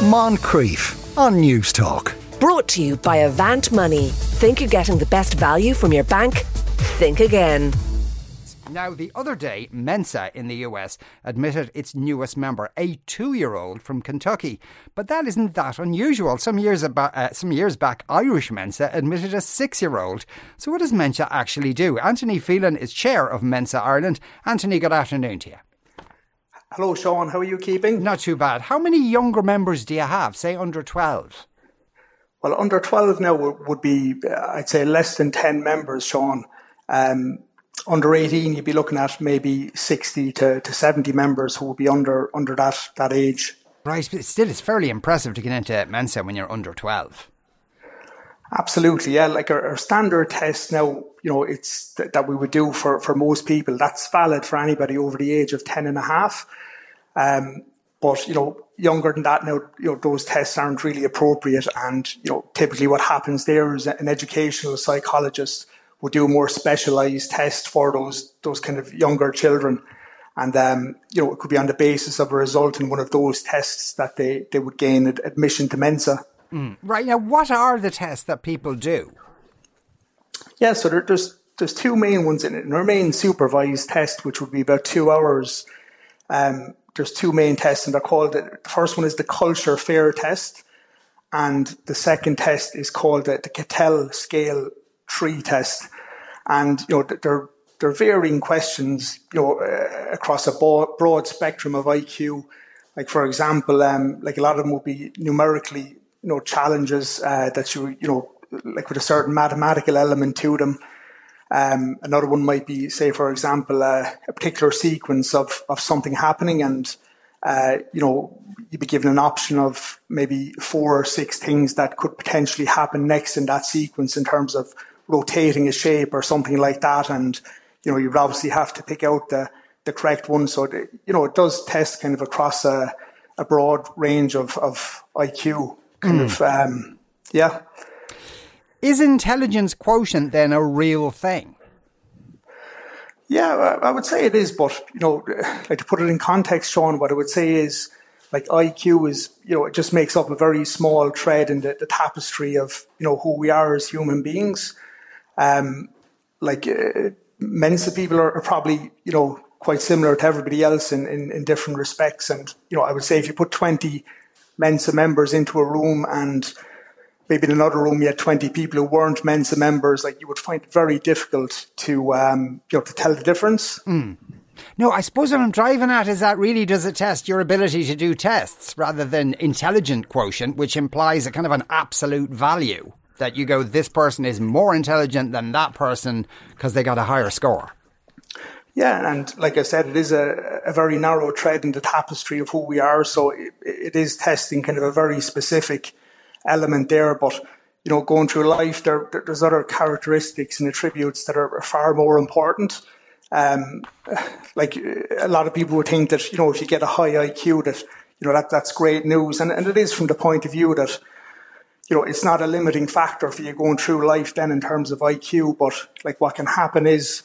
Moncrieff on News Talk. Brought to you by Avant Money. Think you're getting the best value from your bank? Think again. Now, the other day, Mensa in the US admitted its newest member, a two year old from Kentucky. But that isn't that unusual. Some years, about, uh, some years back, Irish Mensa admitted a six year old. So, what does Mensa actually do? Anthony Phelan is chair of Mensa Ireland. Anthony, good afternoon to you. Hello, Sean. How are you keeping? Not too bad. How many younger members do you have, say under 12? Well, under 12 now would be, uh, I'd say, less than 10 members, Sean. Um, under 18, you'd be looking at maybe 60 to, to 70 members who would be under under that, that age. Right, but still, it's fairly impressive to get into Mensa when you're under 12. Absolutely, yeah. Like our, our standard test now, you know, it's th- that we would do for, for most people. That's valid for anybody over the age of 10 and a half. Um, but, you know, younger than that now, you know, those tests aren't really appropriate. And, you know, typically what happens there is an educational psychologist would do a more specialized test for those, those kind of younger children. And, um, you know, it could be on the basis of a result in one of those tests that they, they would gain admission to Mensa. Mm. Right. Now, what are the tests that people do? Yeah, so there, there's there's two main ones in it. And our main supervised test, which would be about two hours, um, there's two main tests, and they're called the first one is the culture fair test, and the second test is called the, the Cattell scale tree test. And you know they're they're varying questions, you know, uh, across a broad, broad spectrum of IQ. Like for example, um, like a lot of them will be numerically, you know, challenges uh, that you you know, like with a certain mathematical element to them. Um, another one might be, say, for example, uh, a particular sequence of, of something happening, and uh, you know, you'd be given an option of maybe four or six things that could potentially happen next in that sequence in terms of rotating a shape or something like that, and you know, you would obviously have to pick out the the correct one. So, the, you know, it does test kind of across a, a broad range of, of IQ, kind mm. of, um, yeah. Is intelligence quotient then a real thing? Yeah, I would say it is, but you know, like to put it in context, Sean, what I would say is like IQ is, you know, it just makes up a very small thread in the, the tapestry of you know who we are as human beings. Um, like uh, Mensa people are, are, probably, you know, quite similar to everybody else in, in, in different respects. And you know, I would say if you put twenty Mensa members into a room and maybe in another room you had 20 people who weren't Mensa members, like you would find it very difficult to, um, you know, to tell the difference. Mm. No, I suppose what I'm driving at is that really does it test your ability to do tests rather than intelligent quotient, which implies a kind of an absolute value that you go, this person is more intelligent than that person because they got a higher score. Yeah, and like I said, it is a, a very narrow thread in the tapestry of who we are. So it, it is testing kind of a very specific element there. But you know, going through life, there, there's other characteristics and attributes that are far more important. Um, like a lot of people would think that you know, if you get a high IQ, that you know that that's great news, and and it is from the point of view that you know it's not a limiting factor for you going through life then in terms of IQ. But like what can happen is,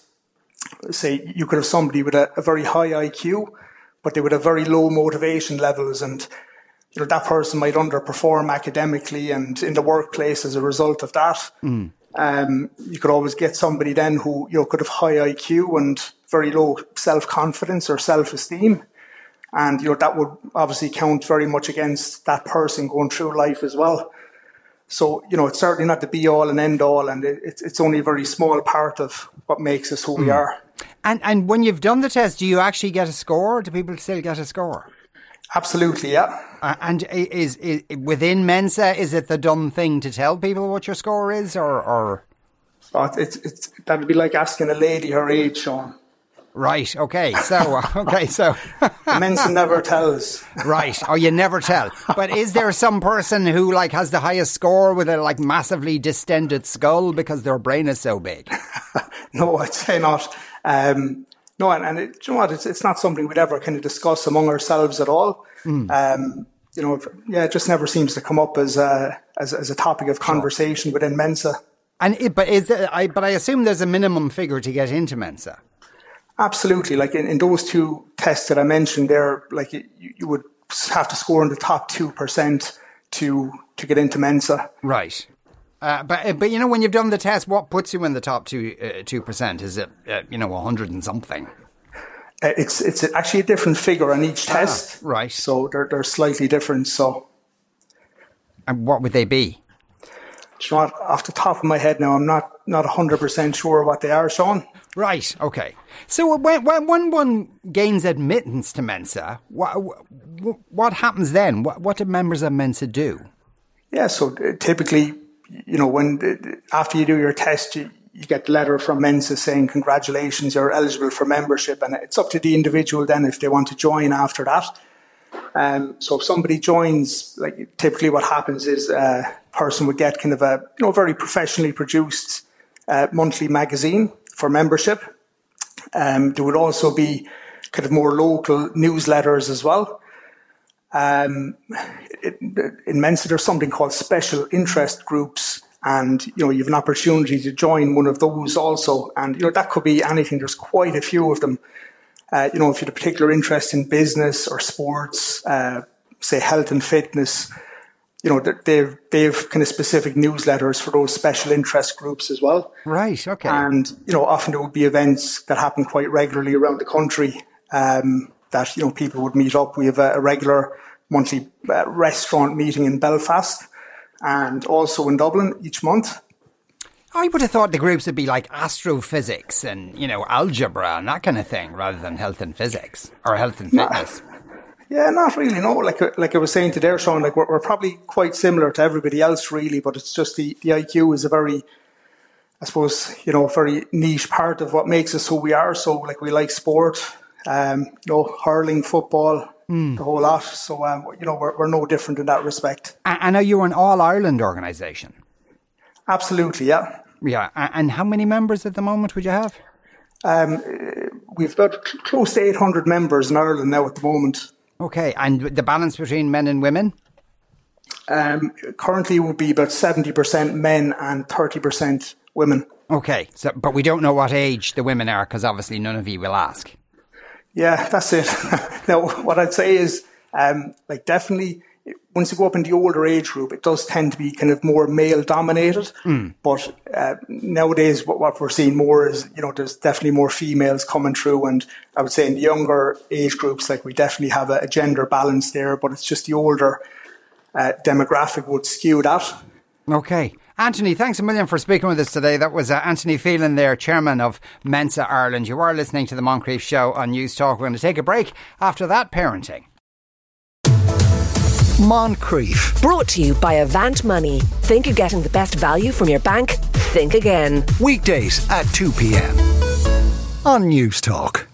say, you could have somebody with a, a very high IQ, but they would have very low motivation levels and you know, that person might underperform academically and in the workplace as a result of that. Mm. Um, you could always get somebody then who you know could have high IQ and very low self confidence or self esteem, and you know that would obviously count very much against that person going through life as well. So you know it's certainly not the be all and end all, and it, it's it's only a very small part of what makes us who mm. we are. And and when you've done the test, do you actually get a score? do people still get a score? Absolutely, yeah. Uh, and is, is within Mensa, is it the dumb thing to tell people what your score is, or or? Oh, it's it's that would be like asking a lady her age, Sean. Right. Okay. So. Okay. So. Mensa never tells. right. Oh, you never tell. But is there some person who like has the highest score with a like massively distended skull because their brain is so big? no, I'd say not. Um, no, and, and it, you know what? It's, it's not something we'd ever kind of discuss among ourselves at all. Mm. Um, you know, yeah, it just never seems to come up as a as, as a topic of conversation within Mensa. And it, but is there, I but I assume there's a minimum figure to get into Mensa. Absolutely, like in, in those two tests that I mentioned, there, like you, you would have to score in the top two percent to to get into Mensa. Right. Uh, but uh, but you know when you've done the test, what puts you in the top two uh, two percent? Is it uh, you know hundred and something? Uh, it's it's actually a different figure on each test. Ah, right. So they're they're slightly different. So. And what would they be? know what, off the top of my head now, I'm not not hundred percent sure what they are, Sean. Right. Okay. So when when, when one gains admittance to Mensa, what what happens then? What what do members of Mensa do? Yeah. So uh, typically, you know, when after you do your test, you, you get the letter from Mensa saying congratulations, you're eligible for membership, and it's up to the individual then if they want to join after that. Um, so if somebody joins, like typically what happens is a person would get kind of a you know very professionally produced uh, monthly magazine for membership. Um, there would also be kind of more local newsletters as well. Um, it, in Mensa, there's something called special interest groups, and you know you have an opportunity to join one of those also. And you know that could be anything. There's quite a few of them. Uh, you know, if you have a particular interest in business or sports, uh, say health and fitness, you know, they've they've kind of specific newsletters for those special interest groups as well. Right. Okay. And you know, often there would be events that happen quite regularly around the country um, that you know people would meet up. We have a, a regular monthly uh, restaurant meeting in Belfast and also in Dublin each month. I would have thought the groups would be like astrophysics and you know algebra and that kind of thing, rather than health and physics or health and fitness. Yeah, not really. No, like like I was saying to there, Sean, like we're, we're probably quite similar to everybody else, really. But it's just the the IQ is a very, I suppose, you know, very niche part of what makes us who we are. So, like we like sport, um, you know, hurling, football, mm. the whole lot. So, um, you know, we're we're no different in that respect. And are you're an All Ireland organisation? Absolutely, yeah. Yeah, and how many members at the moment would you have? Um, we've got close to 800 members in Ireland now at the moment. Okay, and the balance between men and women? Um, currently, would be about seventy percent men and thirty percent women. Okay, so but we don't know what age the women are because obviously none of you will ask. Yeah, that's it. now, what I'd say is, um, like, definitely once you go up in the older age group, it does tend to be kind of more male dominated. Mm. But uh, nowadays, what, what, we're seeing more is, you know, there's definitely more females coming through. And I would say in the younger age groups, like we definitely have a, a gender balance there, but it's just the older uh, demographic would skew that. Okay. Anthony, thanks a million for speaking with us today. That was uh, Anthony Phelan there, chairman of Mensa Ireland. You are listening to the Moncrieff Show on News Talk. We're going to take a break after that parenting. Moncrieff. Brought to you by Avant Money. Think you're getting the best value from your bank? Think again. Weekdays at 2 p.m. on News Talk.